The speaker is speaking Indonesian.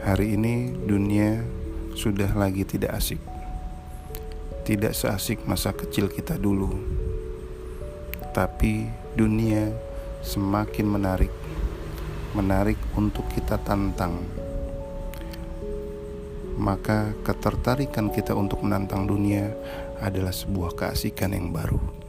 Hari ini dunia sudah lagi tidak asik. Tidak seasik masa kecil kita dulu. Tapi dunia semakin menarik. Menarik untuk kita tantang. Maka ketertarikan kita untuk menantang dunia adalah sebuah keasikan yang baru.